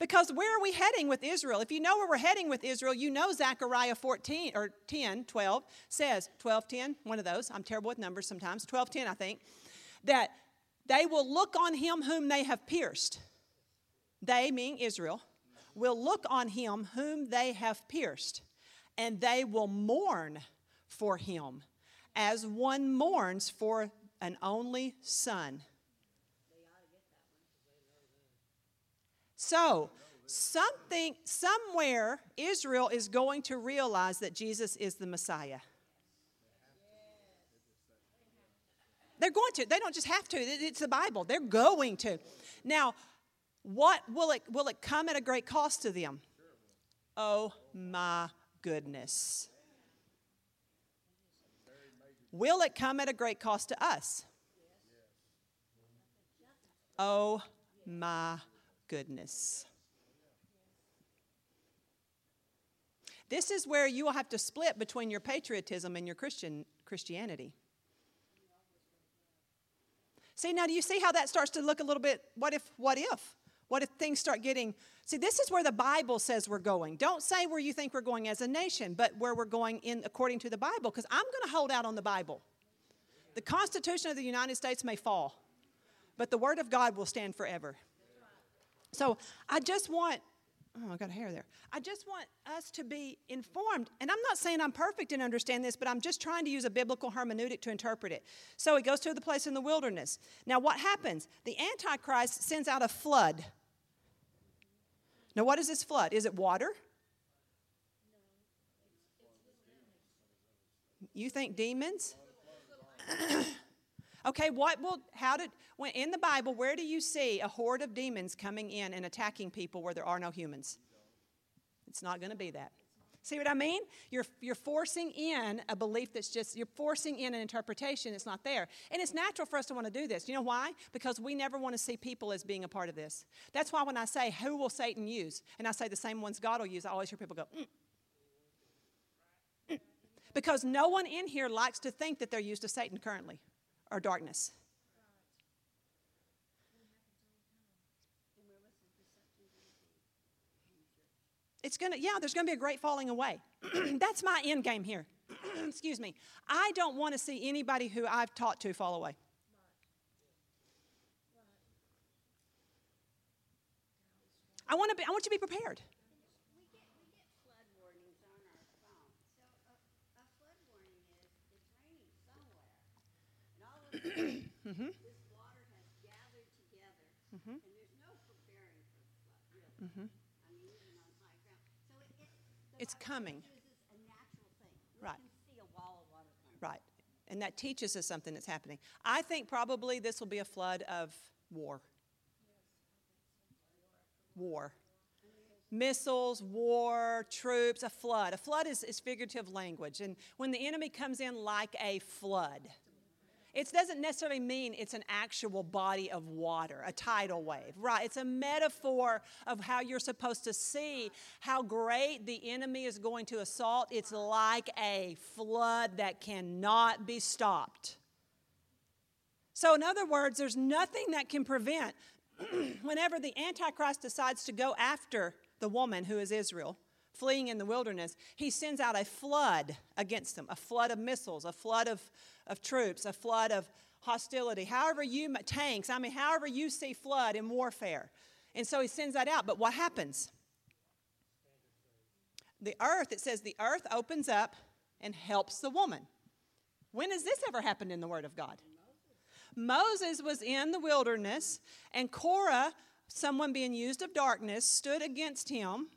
Because where are we heading with Israel? If you know where we're heading with Israel, you know Zechariah 14 or 10, 12 says, 12, 10, one of those. I'm terrible with numbers sometimes. 12, 10, I think. That they will look on him whom they have pierced. They, meaning Israel, will look on him whom they have pierced, and they will mourn for him as one mourns for an only son. So, something, somewhere, Israel is going to realize that Jesus is the Messiah. They're going to. They don't just have to. It's the Bible. They're going to. Now, what will it will it come at a great cost to them? Oh my goodness. Will it come at a great cost to us? Oh my goodness. This is where you will have to split between your patriotism and your Christian Christianity. See, now do you see how that starts to look a little bit what if, what if? What if things start getting. See, this is where the Bible says we're going. Don't say where you think we're going as a nation, but where we're going in according to the Bible, because I'm going to hold out on the Bible. The Constitution of the United States may fall, but the Word of God will stand forever. So I just want, oh, I got a hair there. I just want us to be informed. And I'm not saying I'm perfect and understand this, but I'm just trying to use a biblical hermeneutic to interpret it. So he goes to the place in the wilderness. Now, what happens? The Antichrist sends out a flood. Now, what is this flood? Is it water? You think demons? Okay, what will, how did, when in the Bible, where do you see a horde of demons coming in and attacking people where there are no humans? It's not going to be that. See what I mean? You're, you're forcing in a belief that's just, you're forcing in an interpretation that's not there. And it's natural for us to want to do this. You know why? Because we never want to see people as being a part of this. That's why when I say, who will Satan use? And I say the same ones God will use, I always hear people go, mm. Mm. Because no one in here likes to think that they're used to Satan currently or darkness. It's going to, yeah, there's going to be a great falling away. That's my end game here. Excuse me. I don't want to see anybody who I've taught to fall away. I want to be, I want you to be prepared. Sudden this water has gathered together, and there's no preparing for flood, really. I mean, even on high ground. So it, it It's Bible coming. Right. Right. And that teaches us something that's happening. I think probably this will be a flood of war. War. Missiles, war, troops, a flood. A flood is, is figurative language. And when the enemy comes in like a flood, it doesn't necessarily mean it's an actual body of water, a tidal wave, right? It's a metaphor of how you're supposed to see how great the enemy is going to assault. It's like a flood that cannot be stopped. So, in other words, there's nothing that can prevent whenever the Antichrist decides to go after the woman who is Israel, fleeing in the wilderness, he sends out a flood against them a flood of missiles, a flood of, of troops, a flood of hostility. However, you, tanks, I mean, however you see flood in warfare. And so he sends that out. But what happens? The earth, it says the earth opens up and helps the woman. When has this ever happened in the Word of God? Moses was in the wilderness, and Korah, someone being used of darkness, stood against him.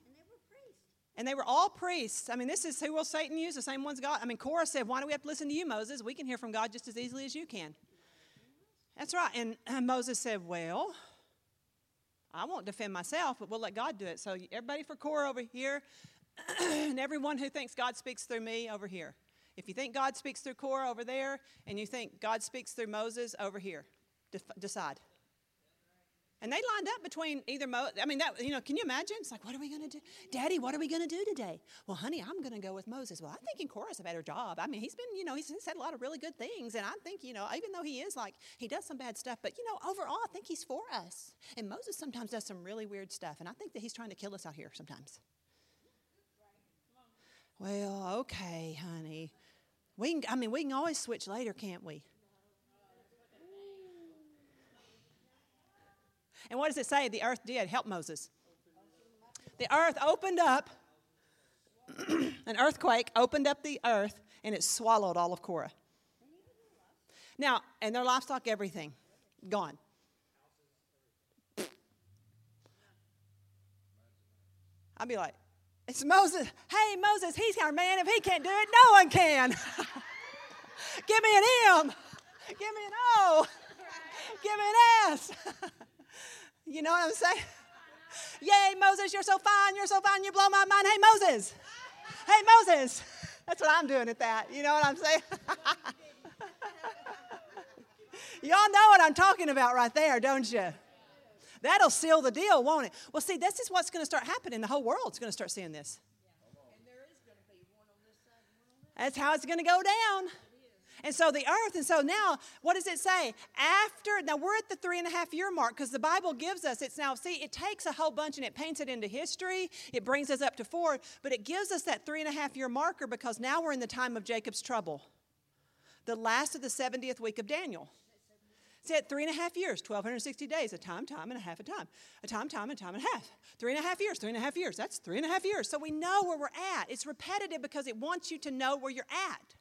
And they were all priests. I mean, this is who will Satan use? The same ones God. I mean, Korah said, Why do we have to listen to you, Moses? We can hear from God just as easily as you can. That's right. And uh, Moses said, Well, I won't defend myself, but we'll let God do it. So, everybody for Korah over here, and everyone who thinks God speaks through me over here. If you think God speaks through Korah over there, and you think God speaks through Moses over here, def- decide. And they lined up between either Mo. I mean, that you know, can you imagine? It's like, what are we going to do, Daddy? What are we going to do today? Well, honey, I'm going to go with Moses. Well, I think in Korah's a better job. I mean, he's been, you know, he's said a lot of really good things, and I think, you know, even though he is like he does some bad stuff, but you know, overall, I think he's for us. And Moses sometimes does some really weird stuff, and I think that he's trying to kill us out here sometimes. Well, okay, honey. We can, I mean, we can always switch later, can't we? And what does it say? The earth did help Moses. The earth opened up, an earthquake opened up the earth, and it swallowed all of Korah. Now, and their livestock, everything, gone. I'd be like, it's Moses. Hey, Moses, he's our man. If he can't do it, no one can. Give me an M. Give me an O. Give me an S. you know what I'm saying? Yay, Moses, you're so fine. You're so fine. You blow my mind. Hey, Moses. Hey, Moses. That's what I'm doing at that. You know what I'm saying? Y'all know what I'm talking about right there, don't you? That'll seal the deal, won't it? Well, see, this is what's going to start happening. The whole world's going to start seeing this. That's how it's going to go down. And so the earth, and so now, what does it say? After, now we're at the three and a half year mark because the Bible gives us, it's now, see, it takes a whole bunch and it paints it into history. It brings us up to four, but it gives us that three and a half year marker because now we're in the time of Jacob's trouble, the last of the 70th week of Daniel. See, at three and a half years, 1,260 days, a time, time, and a half a time. A time, time, and time and a half. Three and a half years, three and a half years. That's three and a half years. So we know where we're at. It's repetitive because it wants you to know where you're at.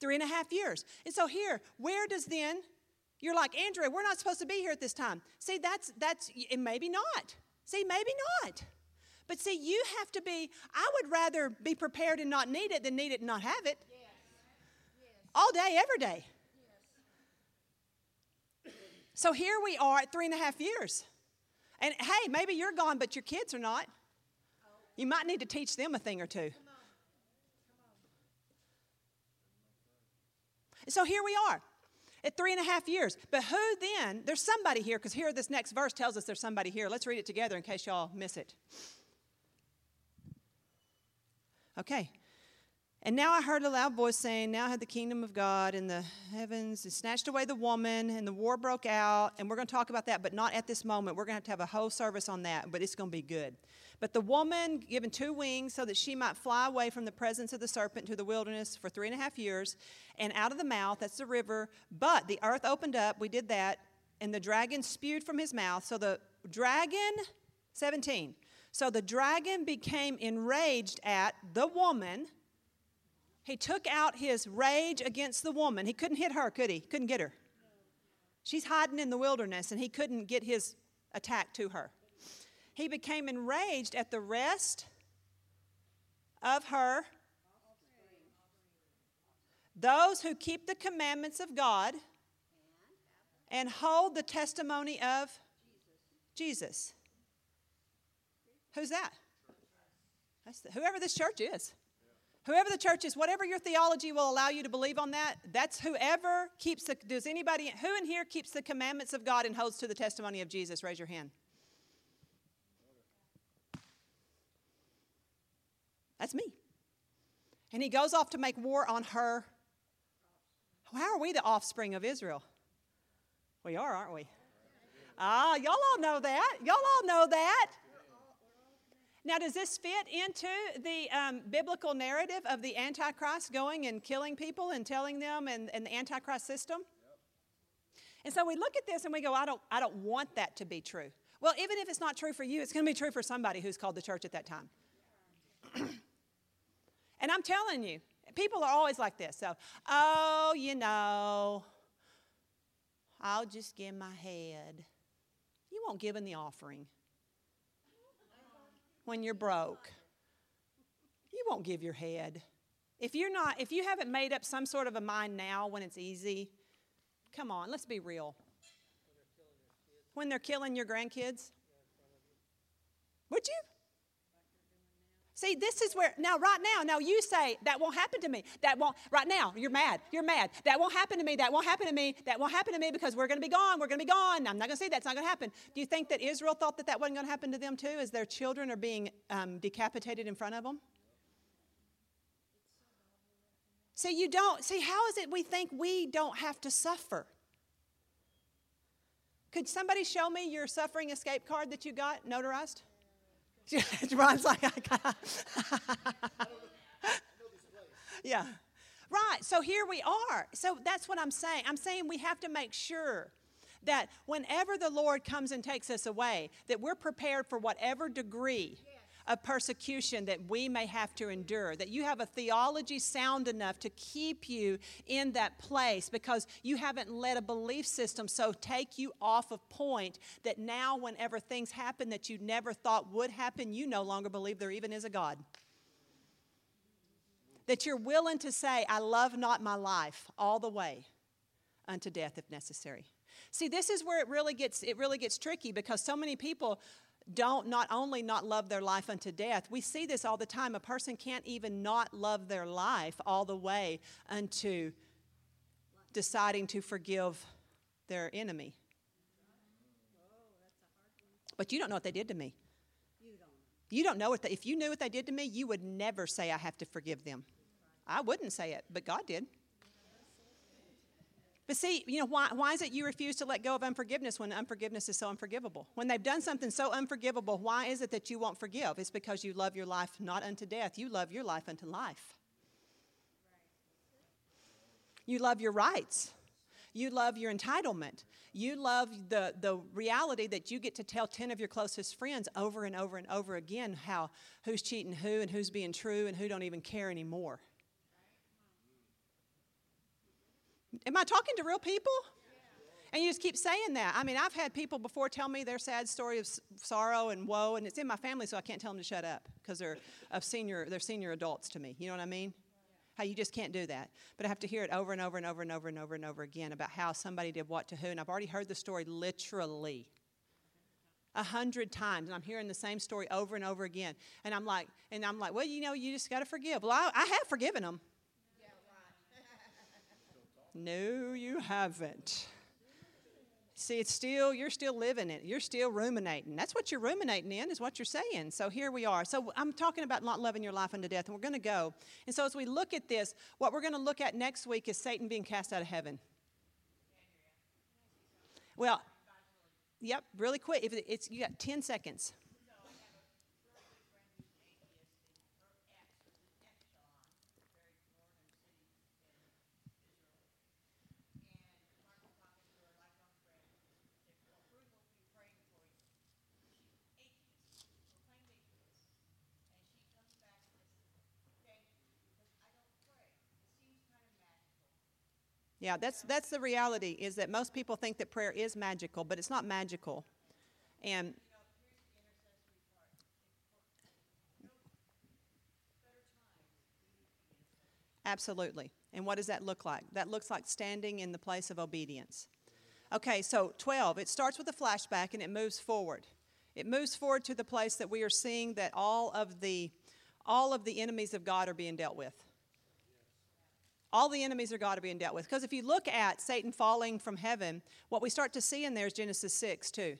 Three and a half years. And so here, where does then, you're like, Andrea, we're not supposed to be here at this time. See, that's, that's, and maybe not. See, maybe not. But see, you have to be, I would rather be prepared and not need it than need it and not have it. All day, every day. So here we are at three and a half years. And hey, maybe you're gone, but your kids are not. Oh. You might need to teach them a thing or two. So here we are at three and a half years. But who then? There's somebody here, because here this next verse tells us there's somebody here. Let's read it together in case y'all miss it. Okay. And now I heard a loud voice saying, Now had the kingdom of God in the heavens and snatched away the woman, and the war broke out. And we're going to talk about that, but not at this moment. We're going to have to have a whole service on that, but it's going to be good. But the woman given two wings so that she might fly away from the presence of the serpent to the wilderness for three and a half years, and out of the mouth, that's the river. But the earth opened up, we did that, and the dragon spewed from his mouth. So the dragon 17. So the dragon became enraged at the woman. He took out his rage against the woman. He couldn't hit her, could he? Couldn't get her. She's hiding in the wilderness, and he couldn't get his attack to her. He became enraged at the rest of her. Those who keep the commandments of God and hold the testimony of Jesus. Who's that? The, whoever this church is. Whoever the church is, whatever your theology will allow you to believe on that, that's whoever keeps the. Does anybody, who in here keeps the commandments of God and holds to the testimony of Jesus? Raise your hand. That's me. And he goes off to make war on her. How are we the offspring of Israel? We are, aren't we? Ah, y'all all know that. Y'all all know that. Now, does this fit into the um, biblical narrative of the Antichrist going and killing people and telling them and, and the Antichrist system? And so we look at this and we go, I don't, I don't want that to be true. Well, even if it's not true for you, it's going to be true for somebody who's called the church at that time. and I'm telling you, people are always like this. So, oh, you know, I'll just give my head. You won't give in the offering when you're broke. You won't give your head. If you're not, if you haven't made up some sort of a mind now when it's easy, come on, let's be real. When they're killing your grandkids, would you? See, this is where, now, right now, now you say, that won't happen to me. That won't, right now, you're mad. You're mad. That won't happen to me. That won't happen to me. That won't happen to me because we're going to be gone. We're going to be gone. I'm not going to say that's not going to happen. Do you think that Israel thought that that wasn't going to happen to them too, as their children are being um, decapitated in front of them? See, you don't, see, how is it we think we don't have to suffer? Could somebody show me your suffering escape card that you got notarized? Ron's like, I got. yeah. Right. So here we are. So that's what I'm saying. I'm saying we have to make sure that whenever the Lord comes and takes us away, that we're prepared for whatever degree of persecution that we may have to endure, that you have a theology sound enough to keep you in that place because you haven't let a belief system so take you off of point that now, whenever things happen that you never thought would happen, you no longer believe there even is a God. That you're willing to say, I love not my life all the way unto death if necessary. See, this is where it really gets it really gets tricky because so many people don't not only not love their life unto death, we see this all the time. A person can't even not love their life all the way unto deciding to forgive their enemy. But you don't know what they did to me. You don't know what they, if you knew what they did to me, you would never say I have to forgive them. I wouldn't say it, but God did. But see, you know, why, why is it you refuse to let go of unforgiveness when unforgiveness is so unforgivable? When they've done something so unforgivable, why is it that you won't forgive? It's because you love your life not unto death, you love your life unto life. You love your rights. You love your entitlement. You love the, the reality that you get to tell 10 of your closest friends over and over and over again how who's cheating who and who's being true and who don't even care anymore. Am I talking to real people? And you just keep saying that. I mean, I've had people before tell me their sad story of sorrow and woe, and it's in my family, so I can't tell them to shut up because they're of senior, they're senior adults to me. You know what I mean? How you just can't do that. But I have to hear it over and over and over and over and over and over again about how somebody did what to who, and I've already heard the story literally a hundred times, and I'm hearing the same story over and over again. And I'm like, and I'm like, well, you know, you just got to forgive. Well, I, I have forgiven them. No, you haven't. See, it's still, you're still living it. You're still ruminating. That's what you're ruminating in, is what you're saying. So here we are. So I'm talking about not loving your life unto death, and we're going to go. And so as we look at this, what we're going to look at next week is Satan being cast out of heaven. Well, yep, really quick. If it's, you got 10 seconds. Yeah, that's that's the reality is that most people think that prayer is magical, but it's not magical. And Absolutely. And what does that look like? That looks like standing in the place of obedience. Okay, so 12, it starts with a flashback and it moves forward. It moves forward to the place that we are seeing that all of the all of the enemies of God are being dealt with. All the enemies of God are being dealt with. Because if you look at Satan falling from heaven, what we start to see in there is Genesis 6 too.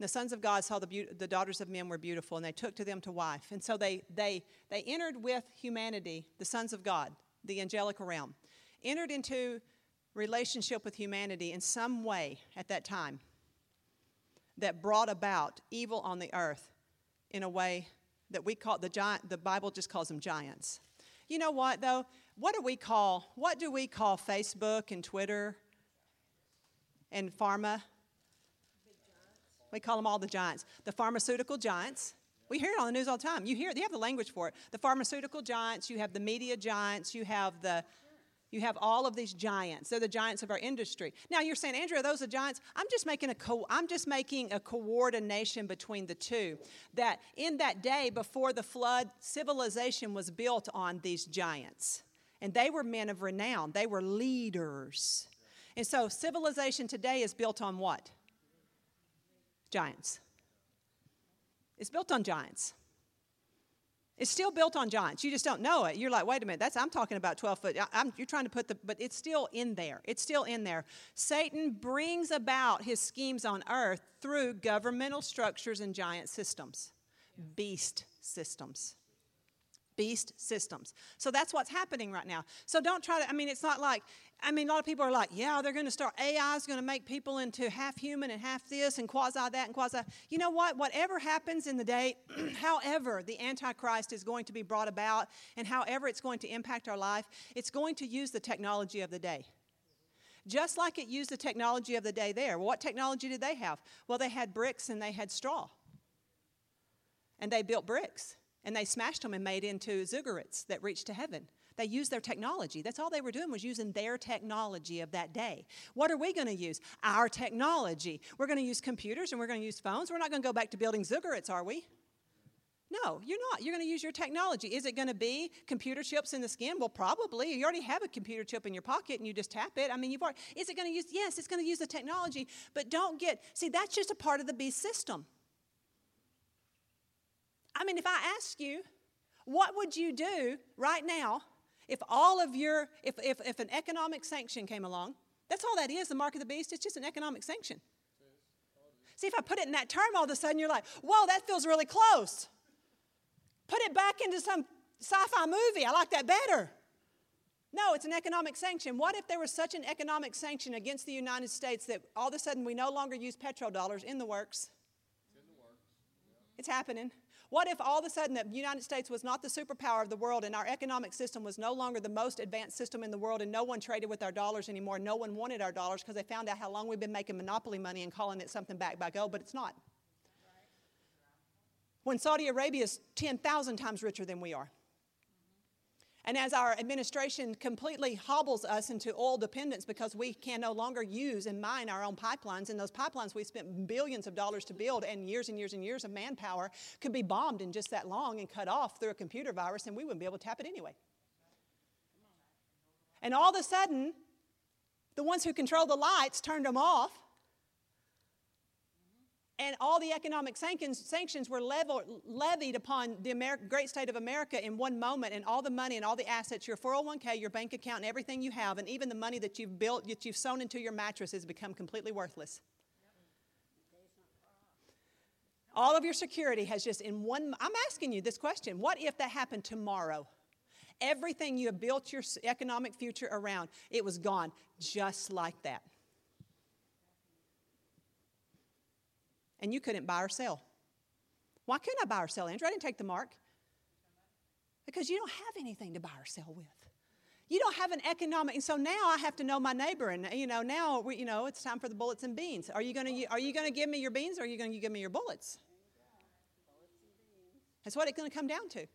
The sons of God saw the, be- the daughters of men were beautiful, and they took to them to wife. And so they, they, they entered with humanity, the sons of God, the angelic realm, entered into relationship with humanity in some way at that time that brought about evil on the earth in a way that we call the giant the bible just calls them giants you know what though what do we call what do we call facebook and twitter and pharma we call them all the giants the pharmaceutical giants we hear it on the news all the time you hear it, you have the language for it the pharmaceutical giants you have the media giants you have the you have all of these giants. They're the giants of our industry. Now you're saying, Andrea, those are giants. I'm just making a co- I'm just making a coordination between the two. That in that day before the flood, civilization was built on these giants, and they were men of renown. They were leaders, and so civilization today is built on what? Giants. It's built on giants. It's still built on giants. You just don't know it. You're like, wait a minute, that's I'm talking about 12 foot. I'm, you're trying to put the, but it's still in there. It's still in there. Satan brings about his schemes on earth through governmental structures and giant systems, beast systems beast systems. So that's what's happening right now. So don't try to, I mean, it's not like, I mean, a lot of people are like, yeah, they're going to start, AI is going to make people into half human and half this and quasi that and quasi. You know what? Whatever happens in the day, however the Antichrist is going to be brought about and however it's going to impact our life, it's going to use the technology of the day. Just like it used the technology of the day there. What technology did they have? Well, they had bricks and they had straw. And they built bricks and they smashed them and made into ziggurats that reached to heaven. They used their technology. That's all they were doing was using their technology of that day. What are we going to use? Our technology. We're going to use computers and we're going to use phones. We're not going to go back to building ziggurats, are we? No, you're not. You're going to use your technology. Is it going to be computer chips in the skin? Well, probably. You already have a computer chip in your pocket and you just tap it. I mean, you've already. Is it going to use? Yes, it's going to use the technology. But don't get. See, that's just a part of the beast system. I mean, if I ask you, what would you do right now if all of your, if, if, if an economic sanction came along? That's all that is, the mark of the beast. It's just an economic sanction. See, if I put it in that term, all of a sudden you're like, whoa, that feels really close. Put it back into some sci fi movie. I like that better. No, it's an economic sanction. What if there was such an economic sanction against the United States that all of a sudden we no longer use petrodollars in the works? It's, in the works. Yeah. it's happening. What if all of a sudden the United States was not the superpower of the world and our economic system was no longer the most advanced system in the world and no one traded with our dollars anymore? No one wanted our dollars because they found out how long we've been making monopoly money and calling it something backed by gold, but it's not. When Saudi Arabia is 10,000 times richer than we are. And as our administration completely hobbles us into oil dependence because we can no longer use and mine our own pipelines, and those pipelines we spent billions of dollars to build and years and years and years of manpower could be bombed in just that long and cut off through a computer virus, and we wouldn't be able to tap it anyway. And all of a sudden, the ones who control the lights turned them off and all the economic sanctions, were levied upon the great state of America in one moment, and all the money and all the assets, your 401k, your bank account, and everything you have, and even the money that you've built, that you've sewn into your mattress, has become completely worthless. All of your security has just in one. I'm asking you this question what if that happened tomorrow? Everything you have built your economic future around, it was gone just like that. And you couldn't buy or sell. Why couldn't I buy or sell, Andrea? I didn't take the mark. Because you don't have anything to buy or sell with. You don't have an economic, and so now I have to know my neighbor, and you know now we, you know it's time for the bullets and beans. Are you to are you to give me your beans, or are you to give me your bullets? That's what it's to come down to.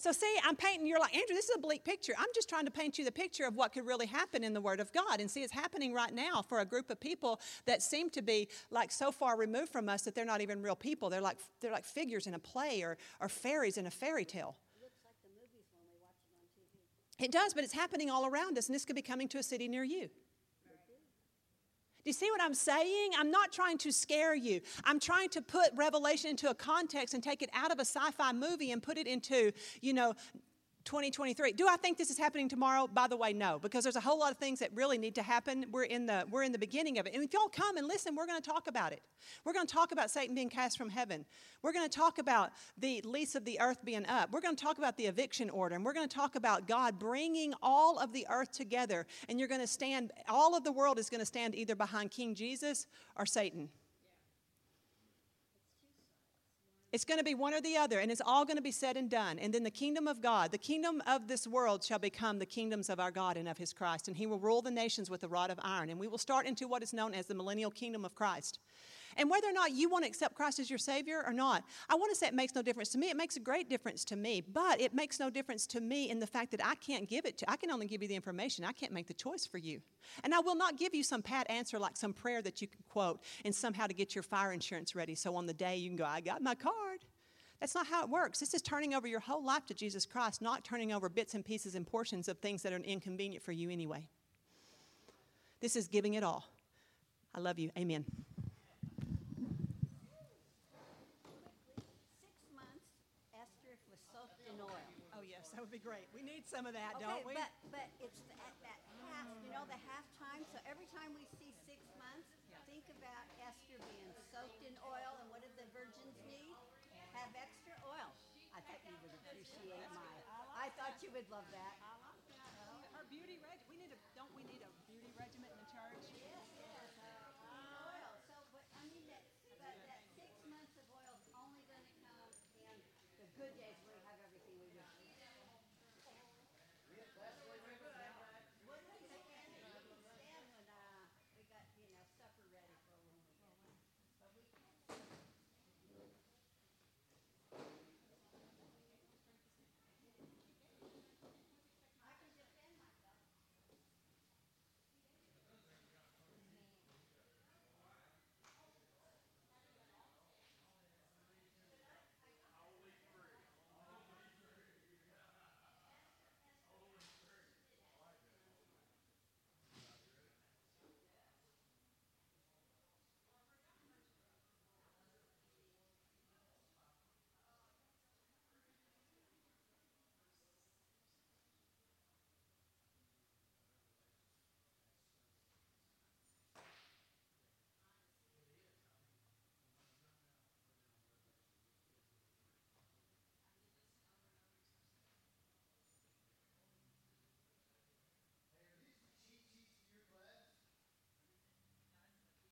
So, see, I'm painting, you're like, Andrea, this is a bleak picture. I'm just trying to paint you the picture of what could really happen in the Word of God. And see, it's happening right now for a group of people that seem to be like so far removed from us that they're not even real people. They're like, they're like figures in a play or, or fairies in a fairy tale. It looks like the movies when we watch it on TV. It does, but it's happening all around us, and this could be coming to a city near you. Do you see what I'm saying? I'm not trying to scare you. I'm trying to put Revelation into a context and take it out of a sci fi movie and put it into, you know, 2023. Do I think this is happening tomorrow? By the way, no, because there's a whole lot of things that really need to happen. We're in the we're in the beginning of it. And if y'all come and listen, we're going to talk about it. We're going to talk about Satan being cast from heaven. We're going to talk about the lease of the earth being up. We're going to talk about the eviction order, and we're going to talk about God bringing all of the earth together. And you're going to stand. All of the world is going to stand either behind King Jesus or Satan. It's going to be one or the other, and it's all going to be said and done. And then the kingdom of God, the kingdom of this world shall become the kingdoms of our God and of his Christ. And he will rule the nations with a rod of iron. And we will start into what is known as the millennial kingdom of Christ. And whether or not you want to accept Christ as your Savior or not, I want to say it makes no difference to me. It makes a great difference to me, but it makes no difference to me in the fact that I can't give it to I can only give you the information. I can't make the choice for you. And I will not give you some pat answer like some prayer that you can quote and somehow to get your fire insurance ready. So on the day you can go, I got my card. That's not how it works. This is turning over your whole life to Jesus Christ, not turning over bits and pieces and portions of things that are inconvenient for you anyway. This is giving it all. I love you. Amen. Six months, Esther was soaked in oil. Oh, yes, that would be great. We need some of that, Okay, don't we? but, but it's the- at that half, you know, the halftime, so every time we see six months, think about Esther being soaked in oil, and what did the virgins need? Have extra oil. I thought you would appreciate my, I thought you would love that. Her beauty reg, we need a, don't we need a beauty regimen in the church?